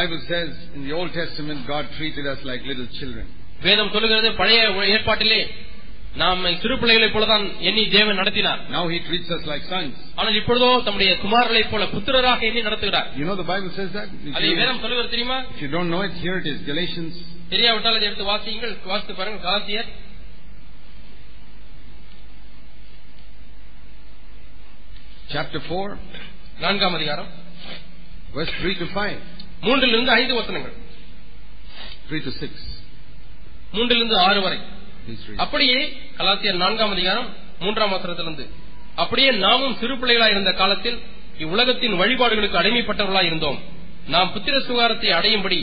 Bible says in the Old Testament, God treated us like little children. வேதம் சொல்லுகிறது பழைய ஏற்பாட்டிலே நாம் சிறு பிள்ளைகளைப் போலதான் எண்ணி தேவன் நடத்தினார் Now He treats us like sons. ஆனால் இப்பொழுதோ தம்முடைய குமாரர்களைப் போல புத்திரராக எண்ணி நடத்துகிறார் You know the Bible says that? If அதை வேதம் சொல்லுவது தெரியுமா if you don't know it, here it is. Galatians தெரியாவிட்டால் அதை எடுத்து வாசியுங்கள் வாசித்து பாருங்கள் கலாத்தியர் chapter 4, நான்காம் அதிகாரம் verse 3 to 5. மூன்றிலிருந்து ஐந்து வசனங்கள். 3 to 6. மூன்றிலிருந்து ஆறு வரை. அப்படியே கலாத்தியர் நான்காம் அதிகாரம் மூன்றாம் வசனத்திலிருந்து. அப்படியே நாமும் சிறு பிள்ளைகளாய் இருந்த காலத்தில் இவ்வுலகத்தின் வழிபாடுகளுக்கு அடிமைப்பட்டவர்களாய் இருந்தோம். நாம் புத்திர சுகாரத்தை அடையும்படி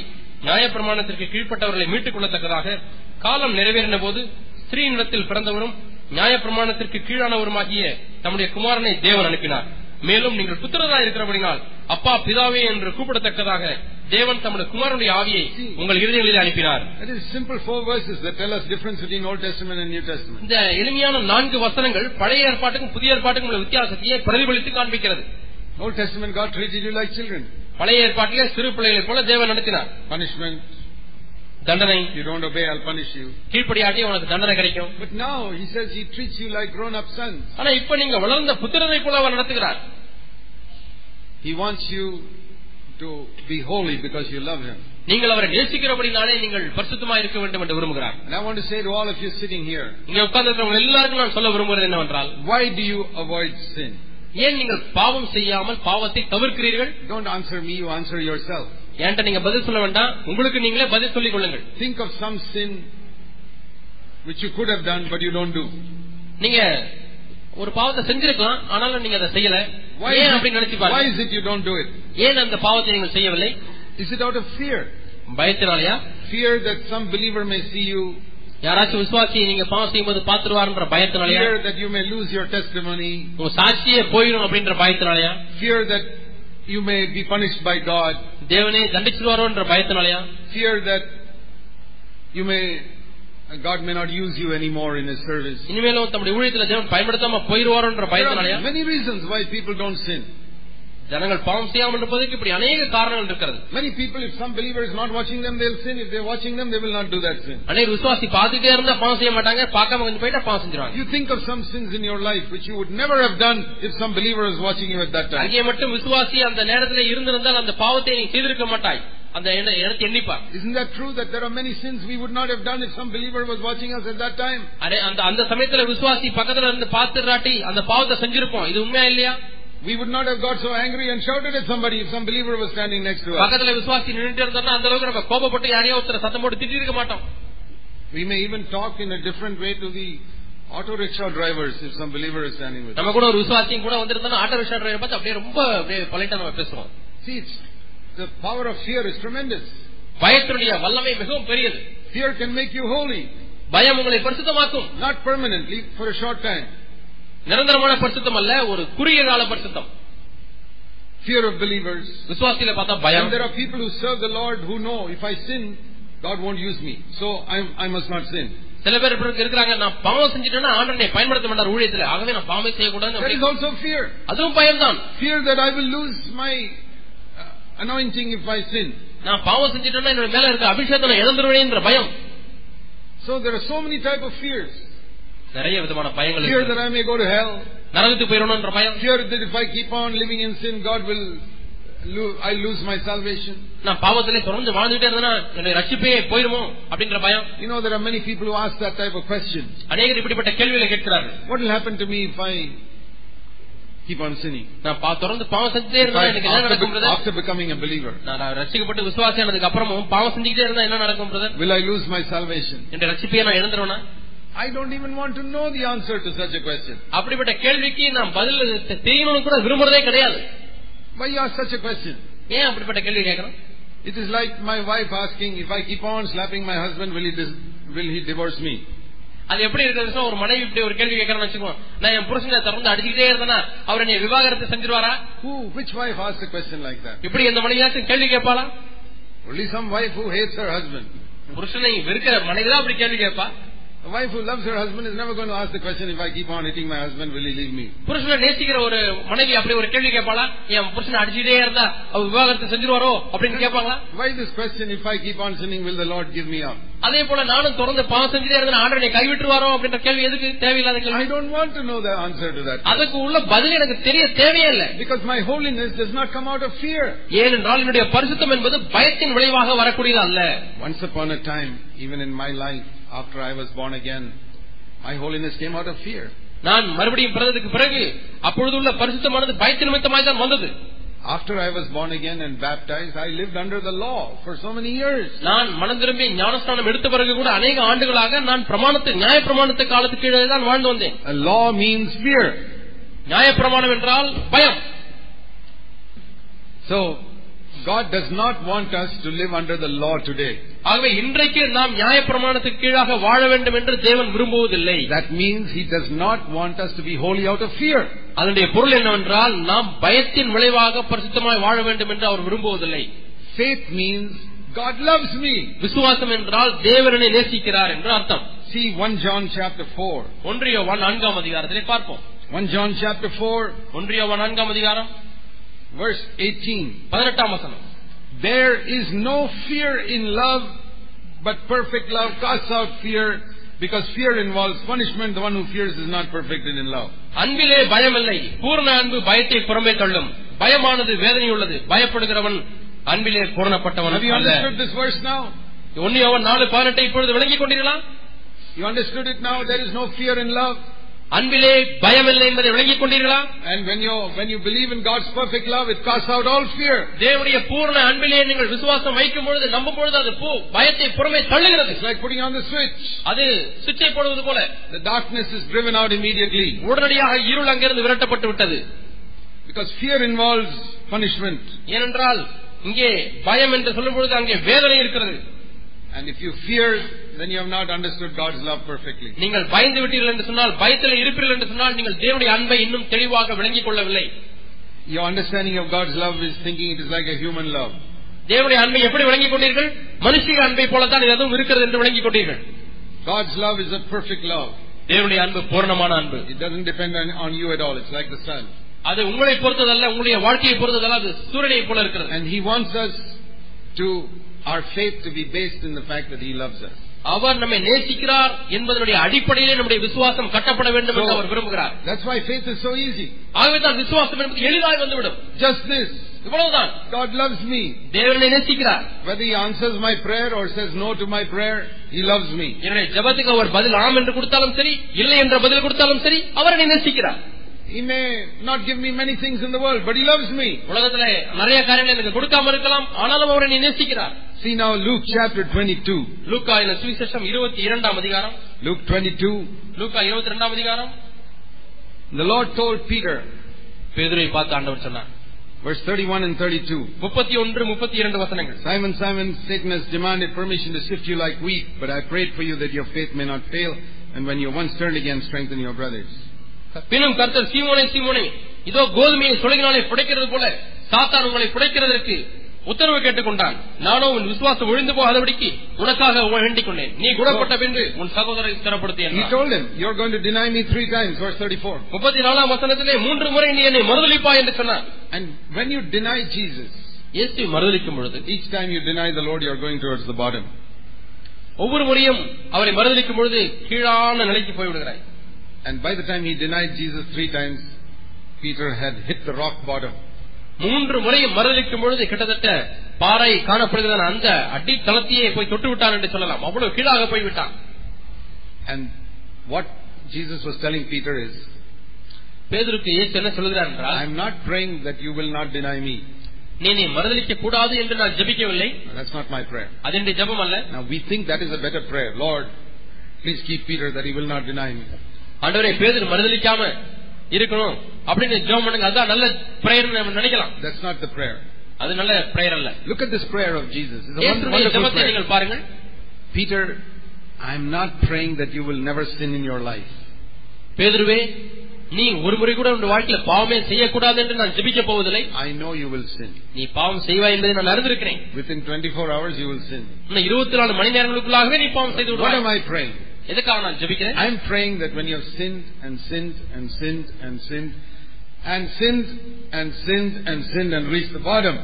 நியாயப்பிரமாணத்திற்கு கீழ்ப்பட்டவர்களை மீட்டுக் கொள்ளத்தக்கதாக காலம் நிறைவேறின போது ஸ்திரீனிடத்தில் பிறந்தவரும் நியாயப்பிரமாணத்திற்கு கீழானவருமாகிய தம்முடைய குமாரனை தேவன் அனுப்பினார். மேலும் நீங்கள் புத்திரராய் இருக்கிறபடினால் அப்பா பிதாவே என்று கூப்பிடத்தக்கதாக தேவன் தம்முடைய குமாரனுடைய ஆவியை உங்கள் இருதயங்களில் அனுப்பினார் That is simple four verses that tell us difference between Old Testament and New Testament. இந்த எளிமையான நான்கு வசனங்கள் பழைய ஏற்பாட்டுக்கும் புதிய ஏற்பாட்டுக்கும் உள்ள வித்தியாசத்தையே பிரதிபலித்து காண்பிக்கிறது Old Testament, God treated you like children. பழைய ஏற்பாட்டிலே சிறு பிள்ளைகளைப் போல தேவன் நடத்தினார் Punishment. தண்டனை If you don't obey, I'll punish you. கீழ்ப்படியாட்டி உனக்கு தண்டனை கிடைக்கும் But now He says He treats you like grown-up sons. ஆனா இப்ப நீங்க வளர்ந்த புத்திரரை போல அவர் நடத்துகிறார் He wants you to be holy because you love Him. நீங்கள் அவரை நேசிக்கிறபடினாலே நீங்கள் பரிசுத்தமா இருக்க வேண்டும் என்று விரும்புகிறார் And I want to say to all of you sitting here, இங்க உட்கார்ந்து எல்லாருக்கும் நான் சொல்ல விரும்புகிறது என்னவென்றால் why do you avoid sin? ஏன் நீங்கள் பாவம் செய்யாமல் பாவத்தை தவிர்க்கிறீர்கள் Don't answer me, you answer yourself. என்கிட்ட நீங்க பதில் சொல்ல வேண்டாம் உங்களுக்கு நீங்களே பதில் சொல்லிக் கொள்ளுங்கள் Think of some sin which you could have done but you don't do. நீங்க ஒரு பாவத்தை செஞ்சிருக்கலாம் ஆனாலும் நீங்க அதை செய்யல Why ஏன் is, அப்படி நினைச்சு it, why பாருங்க is it you don't do it? ஏன் அந்த பாவத்தை நீங்கள் செய்யவில்லை Is it out of fear? பயத்தினாலயா Fear that some believer may see you, யாராச்சும் விசுவாசி நீங்க பாவம் செய்யும்போது பாத்துருவாருன்ற பயத்தினாலயா fear that you may lose your testimony, உங்க சாட்சியே போயிடும் அப்படின்ற பயத்தினாலயா fear that you may be punished by God, தேவனே தண்டிச்சிருவாரோன்ற பயத்தினாலயா fear that you may God may not use you anymore in His service. இனிமேலும் தம்முடைய ஊழியத்துல தேவன் பயன்படுத்தாம போயிருவாரோன்ற There பயத்தினாலயா are many reasons why people don't sin. ஜனங்கள் பாவம் செய்யாமல் இருப்பதற்கு இப்படி அநேக காரணங்கள் இருக்கிறது Many people, if some believer is not watching them, they'll sin. If they're watching them, they will not do that sin. அநேக விசுவாசி பார்த்துட்டே இருந்தா பாவம் செய்ய மாட்டாங்க பார்க்காம கொஞ்சம் போயிட்டா பாவம் செஞ்சிருவாங்க You think of some sins in your life which you would never have done if some believer was watching you at that time. அங்கே மட்டும் விசுவாசி அந்த நேரத்துல இருந்திருந்தால் அந்த பாவத்தை நீ செய்திருக்க மாட்டாய் அந்த எண்ண- எண்ணத்தை எண்ணிப்பார் Isn't that true that there are many sins we would not have done if some believer was watching us at that time? அடே, அந்த அந்த சமயத்துல விசுவாசி பக்கத்துல இருந்து பார்த்துறாட்டி அந்த பாவத்தை செஞ்சிருப்போம் இது உண்மையா இல்லையா We would not have got so angry and shouted at somebody if some believer was standing next to us. பக்கத்துல விசுவாசி நின்றுட்டு இருந்தோம்னா அந்த அளவுக்கு நம்ம கோபப்பட்டு யாரையோ ஒருத்தர் சத்தம் போட்டு திட்டி இருக்க மாட்டோம் We may even talk in a different way to the auto rickshaw drivers if some believer is standing with us. நம்ம கூட ஒரு விசுவாசியும் கூட வந்திருந்தோம்னா ஆட்டோ ரிக்ஷா டிரைவர் பார்த்து அப்படியே ரொம்ப அப்படியே பொலைட்டா நம்ம பேசுவோம் See, it's, the power of fear is tremendous. பயத்தினுடைய வல்லமை மிகவும் பெரியது Fear can make you holy, பயம் உங்களை பரிசுத்தமாக்கும் not permanently, for a short time. நிரந்தரமான பரிசுத்தம் அல்ல ஒரு குறுகிய கால பரிசுத்தம் Fear of believers. விசுவாசியில பார்த்தா பயம் And there are people who serve the Lord who know if I sin, God won't use me. So I, I must not sin. சில பேர் இப்படி இருக்கிறாங்க நான் பாவம் செஞ்சுட்டேன்னா ஆண்டனை பயன்படுத்த மாட்டார் ஊழியத்துல ஆகவே நான் பாவமே செய்யக்கூடாது That is also fear. அதுவும் பயம்தான் Fear that I will lose my uh, anointing if I sin. நான் பாவம் செஞ்சுட்டேன்னா என்னோட மேல இருக்க அபிஷேகத்தை நான் இழந்துருவேன்ற பயம் So there are so many type of fears. நிறைய விதமான பயங்கள் Fear இருக்கு. that I may go to hell. நரகத்துக்கு போயிடணும்ன்ற பயம் Fear that if I keep on living in sin, God will, lo- I lose my salvation. நான் பாவத்திலே தொடர்ந்து வாழ்ந்துட்டே இருந்தேன்னா என்னுடைய ரட்சிப்பே போயிருமோ அப்படின்ற பயம் You know, there are many people who ask that type of question. அநேகர் இப்படிப்பட்ட கேள்விகளை கேட்கிறார்கள் What will happen to me if I keep on sinning? நான் தொடர்ந்து பாவம் செஞ்சுட்டே இருந்தா எனக்கு என்ன நடக்கும் brother? after becoming a believer, நான் ரசிக்கப்பட்டு விசுவாசியானதுக்கு அப்புறமும் பாவம் செஞ்சுக்கிட்டே இருந்தா என்ன நடக்கும் brother will I lose my salvation? என்ற ரட்சிப்பையே நான் இழந்துருவேனா I don't even want to know the answer to such a question. அப்படிப்பட்ட கேள்விக்கு நான் பதில் தெரியணும்னு கூட விரும்புறதே கிடையாது Why you ask such a question? ஏன் அப்படிப்பட்ட கேள்வி கேட்கறோம் It is like my wife asking, if I keep on slapping my husband, will he, will he divorce me? அது எப்படி இருக்கிறதுன்னா ஒரு மனைவி இப்படி ஒரு கேள்வி கேட்கறேன்னு வச்சுக்கோ நான் என் புருஷனை தொடர்ந்து அடிச்சுக்கிட்டே இருந்தேனா அவர் என்னை விவாகரத்து செஞ்சிருவாரா? இப்படி இந்த மனைவியாச்சும் கேள்வி கேட்பாளா? புருஷனை வெறுக்கிற மனைவிதான் அப்படி கேள்வி கேட்பா? A wife who loves her husband is never going to ask the question, if I keep on hitting my husband, will he leave me? புருஷனை நேசிக்கிற ஒரு மனைவி அப்படி ஒரு கேள்வி கேட்பாளா என் புருஷனை அடிச்சுட்டே இருந்தா அவர் விவாகரத்தை செஞ்சிருவாரோ அப்படின்னு கேட்பாங்களா Why this question, if I keep on sinning, will the Lord give me up? அதே போல நானும் தொடர்ந்து பாவம் செஞ்சுட்டே இருந்தேன் ஆண்டவனை கைவிட்டுருவாரோ அப்படின்ற கேள்வி எதுக்கு தேவையில்லாத I கேள்வி don't want to know the answer to that. அதுக்கு உள்ள பதில் எனக்கு தெரிய தேவையே இல்லை Because my holiness does not come out of fear. ஏனென்றால் என்னுடைய பரிசுத்தம் என்பது பயத்தின் விளைவாக வரக்கூடியது அல்ல Once upon a time, even in my life, after I was born again, my holiness came out of fear. நான் மறுபடியும் பிறந்ததுக்கு பிறகு அப்பொழுதுள்ள பரிசுத்தமானது பயத்தின் நிமித்தமாய் தான் வந்தது After I was born again and baptized, I lived under the law for so many years. நான் மனம் திரும்பி ஞானஸ்தானம் எடுத்த பிறகு கூட அநேக ஆண்டுகளாக நான் பிரமாணத்து நியாய பிரமாணத்து காலத்துக்கு கீழே தான் வாழ்ந்து வந்தேன் A law means fear. நியாய பிரமாணம் என்றால் பயம் So, God does not want us to live under the law today. ஆகவே இன்றைக்கு நாம் நியாய பிரமாணத்துக்கு கீழாக வாழ வேண்டும் என்று தேவன் விரும்புவதில்லை That means He does not want us to be holy out of fear. அதனுடைய பொருள் என்னவென்றால் நாம் பயத்தின் விளைவாக பரிசுத்தமாய் வாழ வேண்டும் என்று அவர் விரும்புவதில்லை Faith means God loves me. விசுவாசம் என்றால் தேவனை நேசிக்கிறார் என்று அர்த்தம் See 1 John chapter 4. ஒன்றிய நான்காம் அதிகாரத்திலே பார்ப்போம் 1 John chapter 4, ஒன்றிய நான்காம் அதிகாரம் verse 18. பதினெட்டாம் வசனம் There is no fear in love, but perfect love casts out fear, because fear involves punishment. The one who fears is not perfected in love. அன்பிலே பயமில்லை பூர்ண அன்பு பயத்தை புறமே தள்ளும் பயமானது வேதனையுள்ளது பயப்படுகிறவன் அன்பிலே பூரணப்பட்டவன் Have you அல்ல understood this verse now? ஒன்னியவன் நாலு பதினெட்டை இப்பொழுது விளங்கிக் கொண்டீர்களா You understood it now? There is no fear in love. அன்பிலே பயமில்லை என்பதை விளங்கிக் கொண்டீர்களா And when you, when you believe in God's perfect love, it casts out all fear. தேவனுடைய பூர்ண அன்பிலே நீங்கள் விசுவாசம் வைக்கும் பொழுது நம்பும் பொழுது அது பூ பயத்தை புறமே தள்ளுகிறது It's like putting on the switch. அது சுவிட்சை போடுவது போல The darkness is driven out immediately. உடனடியாக இருள் அங்கிருந்து விரட்டப்பட்டு விட்டது Because fear involves punishment. ஏனென்றால் இங்கே பயம் என்று சொல்லும் பொழுது அங்கே வேதனை இருக்கிறது And if you fear, then you have not understood God's love perfectly. நீங்கள் பயந்து விட்டீர்கள் என்று சொன்னால் பயத்தில் இருப்பீர்கள் என்று சொன்னால் நீங்கள் தேவனுடைய அன்பை இன்னும் தெளிவாக விளங்கிக் கொள்ளவில்லை Your understanding of God's love is thinking it is like a human love. தேவனுடைய அன்பை எப்படி விளங்கிக் கொண்டீர்கள் மனுஷிக அன்பை போலத்தான் இது எதுவும் இருக்கிறது என்று விளங்கிக் கொண்டீர்கள் God's love is a perfect love. தேவனுடைய அன்பு பூர்ணமான அன்பு It doesn't depend on, on you at all. It's like the sun. அது உங்களை பொறுத்ததல்ல உங்களுடைய வாழ்க்கையை பொறுத்ததல்ல அது சூரியனை போல இருக்கிறது And He wants us to, our faith to be based in the fact that He loves us. அவர் நம்மை நேசிக்கிறார் என்பதனுடைய அடிப்படையிலே நம்முடைய விசுவாசம் கட்டப்பட வேண்டும் என்று அவர் விரும்புகிறார் That's why faith is so easy. ஆகவே தான் விசுவாசம் என்பது எளிதாய் வந்துவிடும் Just this. இவ்வளவுதான் God loves me. தேவனை நேசிக்கிறார் Whether He answers my prayer or says no to my prayer, He loves me. என்னுடைய ஜெபத்துக்கு அவர் பதில் ஆம் என்று கொடுத்தாலும் சரி இல்லை என்ற பதில் கொடுத்தாலும் சரி அவர் என்னை நேசிக்கிறார் He may not give me many things in the world, but He loves me. உலகத்திலே நிறைய காரியங்கள் எனக்கு கொடுக்காம இருக்கலாம் ஆனாலும் அவர் என்னை நேசிக்கிறார் See now Luke chapter 22. லூக்கா இந்த சுவிசேஷம் இருபத்தி இரண்டாம் அதிகாரம் Luke 22. லூக்கா இருபத்தி இரண்டாம் அதிகாரம் The Lord told Peter, பேதுரை பார்த்து ஆண்டவர் சொன்னார் verse 31 and 32. முப்பத்தி ஒன்று முப்பத்தி இரண்டு வசனங்கள் Simon, Simon, Satan has demanded permission to sift you like wheat, but I prayed for you that your faith may not fail, and when you once turned again, strengthen your brothers. பின்னும் கர்த்தர் சீமோனே சீமோனே இதோ கோதுமையை சுலகினாலே புடைக்கிறது போல சாத்தான் உங்களை புடைக்கிறதற்கு உத்தரவு கேட்டுக்கொண்டான் நானோ உன் விசுவாசம் ஒழிந்து போகாதபடிக்கு உனக்காக வேண்டிக் கொண்டேன் நீ குணப்பட்ட பின்பு உன் சகோதரரை He ஸ்திரப்படுத்தி told him, You're going to deny me three times, verse 34. முப்பத்தி நாலாம் வசனத்திலே மூன்று முறை நீ என்னை மறுதளிப்பா என்று சொன்னார் And when you deny Jesus, இயேசு மறுதளிக்கும் பொழுது each time you deny the Lord, you're going towards the bottom. ஒவ்வொரு முறையும் அவரை மறுதளிக்கும் பொழுது கீழான நிலைக்கு போய்விடுகிறாய் And by the time he denied Jesus three times, Peter had hit the rock bottom. மூன்று முறையும் மறுதளிக்கும் பொழுது கிட்டத்தட்ட பாறை காணப்படுகிற அந்த அடித்தளத்தையே போய் தொட்டு விட்டான் என்று சொல்லலாம் அவ்வளவு கீழாக போய்விட்டான் And what Jesus was telling Peter is, பேதுருக்கு இயேசு என்ன சொல்கிறார் என்றால் I'm not praying that you will not deny me. நீ நீ மறுதளிக்க கூடாது என்று நான் ஜெபிக்கவில்லை That's not my prayer. அது என்னுடைய ஜெபம் அல்ல Now we think that is a better prayer. Lord, please keep Peter that he will not deny me. ஆண்டவரே பேதுரு மறுதளிக்காம இருக்கணும் அப்படின்னு ஜெபம் பண்ணுங்க அதான் நல்ல பிரேயர் நினைக்கலாம் That's not the prayer. அது நல்ல பிரேயர் அல்ல Look at this prayer of Jesus. It's a wonder- இயேசுடைய wonderful ஜெபத்தை prayer. நீங்கள் பாருங்கள் Peter, I'm not praying that you will never sin in your life. பேதுருவே நீ ஒரு முறை கூட உன் வாழ்க்கையில பாவமே செய்யக்கூடாது என்று நான் ஜெபிக்க போவதில்லை I know you will sin. நீ பாவம் செய்வாய் என்பதை நான் அறிந்திருக்கிறேன் Within 24 hours you will sin. இன்னும் இருபத்தி நாலு மணி நேரங்களுக்குள்ளாகவே நீ பாவம் செய்து What விடுவாய் am I praying? எதுக்காக நான் ஜெபிக்கிறேன் I'm praying that when you have sinned and sinned and sinned and sinned and sinned and sinned and sinned and reached the bottom,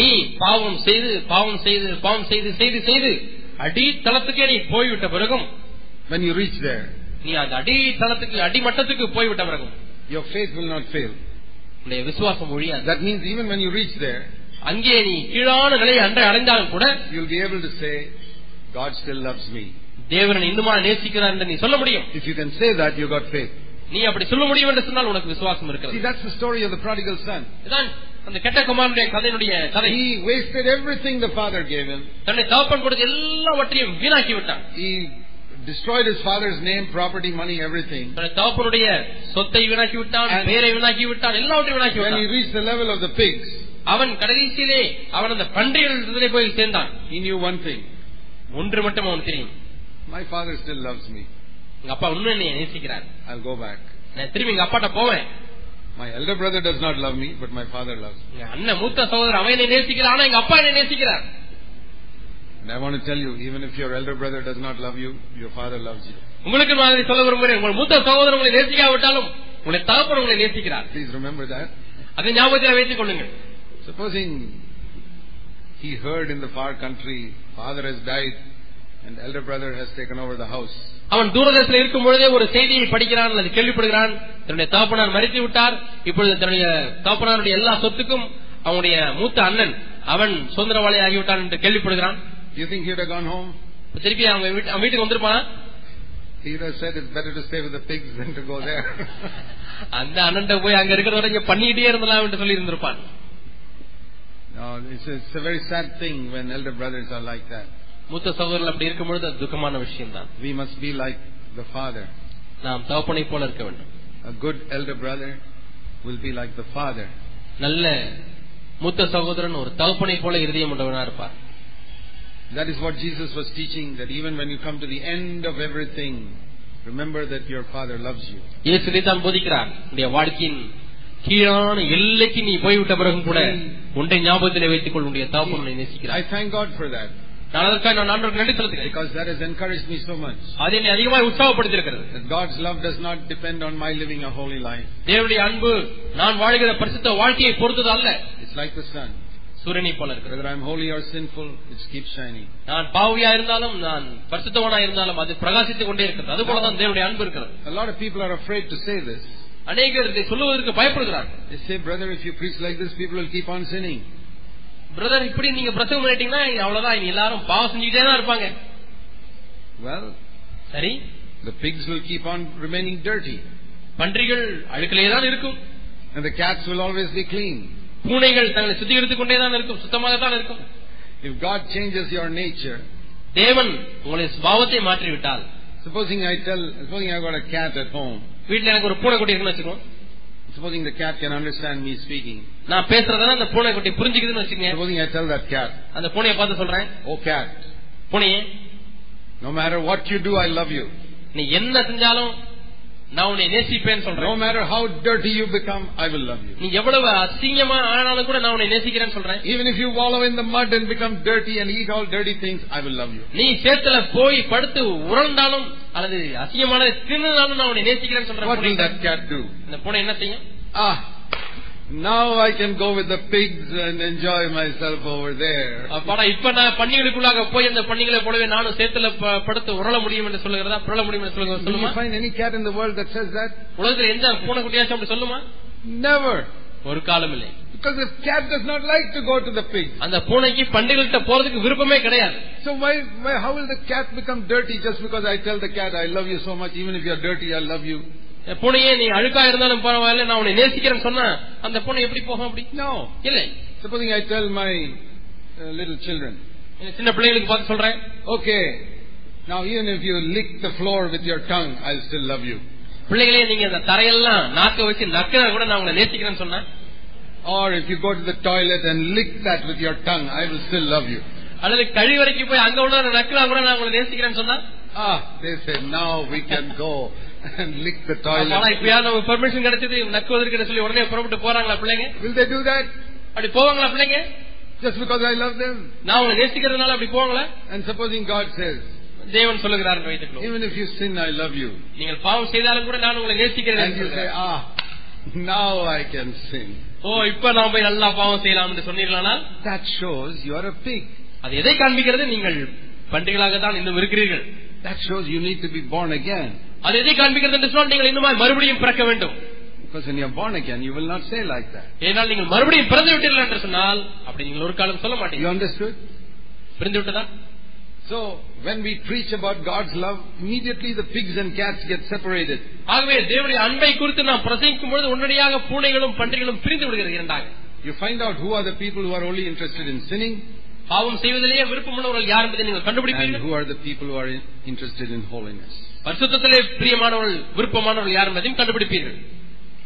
நீ பாவம் செய்து பாவம் செய்து பாவம் செய்து செய்து செய்து அடித்தளத்துக்கே நீ போய்விட்ட பிறகும் when you reach there, நீ அந்த அடித்தளத்துக்கு அடிமட்டத்துக்கு போய்விட்ட பிறகும் your faith will not fail. உன்னுடைய விசுவாசம் ஒழியாது That means even when you reach there, அங்கே நீ கீழான நிலையை அன்றை அடைந்தாலும் கூட you'll be able to say, God still loves me. தேவன் இன்னுமா நேசிக்கிறார் என்று நீ சொல்ல முடியும் If you can say that, you got faith. நீ அப்படி சொல்ல முடியும் என்று சொன்னால் உனக்கு விசுவாசம் See, இருக்கிறது that's the story of the prodigal son. இதான் அந்த கெட்ட குமாரனுடைய கதையினுடைய கதை He wasted everything the father gave him. தன்னை தகப்பன் கொடுத்த எல்லாவற்றையும் வீணாக்கி விட்டான் He destroyed his father's name, property, money, everything. தன்னை தகப்பனுடைய சொத்தை வீணாக்கி விட்டான் And- பேரை வீணாக்கி விட்டான் எல்லாவற்றையும் வீணாக்கி When he விட்டான் reached the level of the pigs, அவன் கடைசியிலே அவன் அந்த பன்றிகள் இதிலே போய் சேர்ந்தான் he knew one thing. ஒன்று மட்டும் அவன் தெரியும் My father still loves me. எங்க அப்பா இன்னும் என்னை நேசிக்கிறார் I'll go back. நான் திரும்பி எங்க அப்பாட்ட போவேன் My elder brother does not love me, but my father loves me. எங்க அண்ணன் மூத்த சகோதரர் அவன் என்னை நேசிக்கிறான் ஆனா எங்க அப்பா என்னை நேசிக்கிறார் And I want to tell you, even if your elder brother does not love you, your father loves you. உங்களுக்கு மாதிரி சொல்ல விரும்புகிறேன் உங்கள் மூத்த சகோதரர் உங்களை நேசிக்காவிட்டாலும் உங்களை தகப்பன் உங்களை நேசிக்கிறார் Please remember that. அதை ஞாபகத்தில் வைத்துக் கொள்ளுங்கள் Supposing he heard in the far country, father has died and elder brother has taken over the house. அவன் தூரதேசத்தில் இருக்கும் பொழுதே ஒரு செய்தியை படிக்கிறான் அல்லது கேள்விப்படுகிறான் தன்னுடைய தகப்பனார் மறித்து விட்டார் இப்பொழுது தன்னுடைய தகப்பனாருடைய எல்லா சொத்துக்கும் அவனுடைய மூத்த அண்ணன் அவன் சுதந்திரவாளி ஆகிவிட்டான் என்று கேள்விப்படுகிறான் Do you think he would have gone home? இப்ப திருப்பி அவங்க வீட்டு- அவன் வீட்டுக்கு வந்திருப்பானா He would have said it's better to stay with the pigs than to go there. அந்த அண்ணன் போய் அங்க இருக்கிற வரைக்கும் பண்ணிக்கிட்டே இருந்தலாம் என்று சொல்லி இருந்திருப்பான் no, it's a, it's a very sad thing when elder brothers are like that. மூத்த சகோதரர்கள் அப்படி இருக்கும் பொழுது அது துக்கமான விஷயம் தான் We must be like the father. நாம் தகப்பனை போல இருக்க வேண்டும் A good elder brother will be like the father. நல்ல மூத்த சகோதரன் ஒரு தகப்பனை போல இருதயம் உள்ளவனா இருப்பார் That is what Jesus was teaching, that even when you come to the end of everything, remember that your father loves you. இயேசுவை தான் போதிக்கிறார் உன்னுடைய வாழ்க்கையின் கீழான எல்லைக்கு நீ போய்விட்ட பிறகும் கூட உன்னை ஞாபகத்திலே வைத்துக் கொள் உன்னுடைய தகப்பன் உன்னை I நேசிக்கிறார் thank God for that, நான் அதற்காக நான் ஆண்டவருக்கு நன்றி செலுத்துகிறேன் because that has encouraged me so much. அது என்னை அதிகமாக உற்சாகப்படுத்தியிருக்கிறது That God's love does not depend on my living a holy life. தேவனுடைய அன்பு நான் வாழ்கிற பரிசுத்த வாழ்க்கையை பொறுத்தது அல்ல It's like the sun. சூரியனை போல இருக்கிறது Whether I'm holy or sinful, it keeps shining. நான் பாவியா இருந்தாலும் நான் பரிசுத்தவனா இருந்தாலும் அது பிரகாசித்துக் கொண்டே இருக்கிறது அதுபோலதான் தேவனுடைய அன்பு இருக்கிறது A lot of people are afraid to say this. அநேகர் இதை சொல்லுவதற்கு பயப்படுகிறார்கள் They say, brother, if you preach like this, people will keep on sinning. Brother இப்படி நீங்க பிரசவம் பண்ணிட்டீங்கன்னா அவ்வளவுதான் இனி எல்லாரும் பாவம் செஞ்சுட்டே தான் இருப்பாங்க Well, சரி the pigs will keep on remaining dirty, பன்றிகள் அழுக்கிலே தான் இருக்கும் and the cats will always be clean. பூனைகள் தங்களை சுத்திகரித்துக் கொண்டே தான் இருக்கும் சுத்தமாக தான் இருக்கும் If God changes your nature, தேவன் உங்களுடைய சுபாவத்தை மாற்றிவிட்டால் supposing I tell, supposing I've got a cat at home, வீட்டுல எனக்கு ஒரு பூனைக்குட்டி இருக்குன்னு வச்சுக்கோங்க supposing the cat can understand me speaking, நான் பேசுறதெல்லாம் அந்த பூனைக்குட்டி புரிஞ்சுக்குதுன்னு வச்சுக்கோங்க supposing I tell that cat, அந்த பூனையை பார்த்து சொல்றேன் oh cat, பூனையே no matter what you do, I love you. நீ என்ன செஞ்சாலும் நான் உன்னை நேசிப்பேன்னு No சொல்றேன் matter how dirty you become, I will love you. நீ எவ்வளவு அசிங்கமா ஆனாலும் கூட நான் உன்னை நேசிக்கிறேன்னு சொல்றேன் Even if you wallow in the mud and become dirty and eat all dirty things, I will love you. நீ சேத்துல போய் படுத்து உறந்தாலும் அல்லது அசிங்கமான தின்னாலும் நான் உன்னை நேசிக்கிறேன்னு சொல்றேன்? இந்த பூனை என்ன செய்யும் Ah, now I can go with the pigs and enjoy myself over there. அப்பாடா இப்ப நான் பன்னிகளுக்குள்ளாக போய் அந்த பன்னிகளை போலவே நானும் சேத்துல படுத்து உரள முடியும் என்று சொல்லுகிறதா புரள முடியும் என்று சொல்லுங்க சொல்லுமா find any cat in the world that says that? உலகத்துல எந்த பூனை குட்டியாச்சும் அப்படி சொல்லுமா Never. ஒரு காலம் இல்லை Because the cat does not like to go to the pigs. அந்த பூனைக்கு பண்டிகைகிட்ட போறதுக்கு விருப்பமே கிடையாது So why, why, how will the cat become dirty just because I tell the cat, I love you so much, even if you're dirty, I love you? இந்த பூனையே நீ அழுக்கா இருந்தாலும் பரவாயில்ல நான் உன்னை நேசிக்கிறேன்னு சொன்னா அந்த பூனை எப்படி போகும் அப்படி No. இல்லை Supposing I tell my uh, little children, இந்த சின்ன பிள்ளைகளுக்கு பார்த்து சொல்றேன் okay, now even if you lick the floor with your tongue, I'll still love you. பிள்ளைகளே நீங்க அந்த தரையெல்லாம் நாக்க வச்சு நக்கினா கூட நான் உங்களை நேசிக்கிறேன்னு சொன்னேன் Or if you go to the toilet and lick that with your tongue, I will still love you. அல்லது கழிவறைக்கு போய் அங்க உள்ள நக்கினா கூட நான் உங்களை நேசிக்கிறேன்னு சொன்னா Ah, they say, now we can go and lick the ஆனா toilet. இப்பயாவது நமக்கு பெர்மிஷன் கிடைச்சது நக்குவதற்கு சொல்லி உடனே புறப்பட்டு போறாங்களா பிள்ளைங்க Will they do that? அப்படி போவாங்களா பிள்ளைங்க Just because I love them? நான் உங்களை நேசிக்கிறதுனால அப்படி போவாங்களா And supposing God says, தேவன் சொல்லுகிறார் என்று வைத்துக் கொள்வோம். Even if you sin, I love you. நீங்கள் பாவம் செய்தாலும் கூட நான் உங்களை நேசிக்கிறேன் And என்று you say, சொல்லுகிறார். ah, now I can sin. ஓ இப்ப நான் போய் நல்லா பாவம் செய்யலாம் என்று சொன்னீர்களானால் That shows you are a pig. அது எதை காண்பிக்கிறது நீங்கள் பண்டிகளாக தான் இன்னும் இருக்கிறீர்கள் That shows you need to be born again. அது எதை காண்பிக்கிறது என்று சொன்னால் நீங்கள் இன்னுமா மறுபடியும் பிறக்க வேண்டும் Because when you're born again, you will not say like that. ஏனால் நீங்கள் மறுபடியும் பிறந்து விட்டீர்கள் என்று சொன்னால் அப்படி நீங்கள் ஒரு காலம் சொல்ல You மாட்டீங்க understood? பிறந்து விட்டதா So, when we preach about God's love, immediately the pigs and cats get separated. ஆகவே தேவனுடைய அன்பை குறித்து நாம் பிரசங்கிக்கும் பொழுது உடனடியாக பூனைகளும் பன்றிகளும் பிரிந்து விடுகிறது இரண்டாக You find out who are the people who are only interested in sinning பாவம் செய்வதிலேயே விருப்பமுள்ளவர்கள் யார் என்பதை நீங்கள் and கண்டுபிடிப்பீர்கள் who are the people who are in- interested in holiness. பரிசுத்தத்திலே பிரியமானவர்கள் விருப்பமானவர்கள் யார் என்பதையும் கண்டுபிடிப்பீர்கள்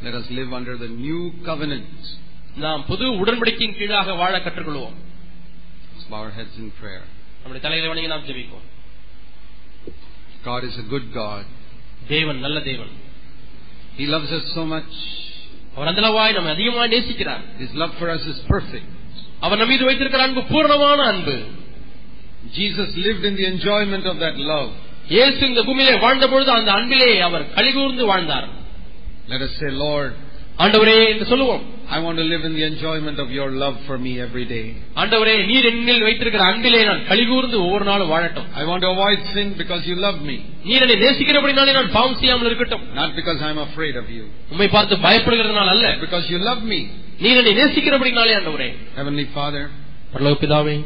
Let us live under the new covenant. நாம் புது உடன்படிக்கையின் கீழாக வாழ கற்றுக்கொள்வோம் Let's bow our heads in prayer. நம்முடைய தலைகளை வணங்கி நாம் ஜெபிப்போம் God is a good God. தேவன் நல்ல தேவன் He loves us so much. அவர் அந்தளவாய் நம்மை அதிகமாக நேசிக்கிறார் His love for us is perfect. அவர் நம் மீது வைத்திருக்கிற அன்பு பூரணமான அன்பு Jesus lived in the enjoyment of that love. இயேசு இந்த பூமியிலே வாழ்ந்த பொழுது அந்த அன்பிலே அவர் கழிகூர்ந்து வாழ்ந்தார் Let us say, Lord, ஆண்டவரே என்று சொல்லுவோம் I want to live in the enjoyment of your love for me every day. ஆண்டவரே நீர் என்னில் வைத்திருக்கிற அன்பிலே நான் கழிகூர்ந்து ஒவ்வொரு நாளும் வாழட்டும் I want to avoid sin because you love me, நீர் என்னை நேசிக்கிறபடினாலே நான் பாவம் செய்யாமல் இருக்கட்டும் not because I'm afraid of you, உண்மை பார்த்து பயப்படுகிறதுனால அல்ல but because you love me. நீர் என்னை நேசிக்கிறபடினாலே ஆண்டவரே Heavenly Father, பரலோக பிதாவே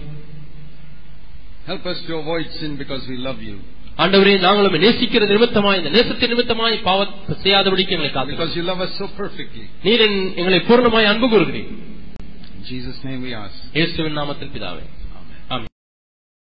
help us to avoid sin because we love you, ஆண்டவரே நாங்கள் உம்மை நேசிக்கிற நிமித்தமாய் இந்த நேசத்தின் நிமித்தமாய் பாவத்தை செய்யாதபடிக்கு எங்களை காத்து because you love us so perfectly. நீர் எங்களை பூர்ணமாய் அன்பு கூறுகிறீர் In Jesus' name we ask. இயேசுவின் நாமத்தில் பிதாவே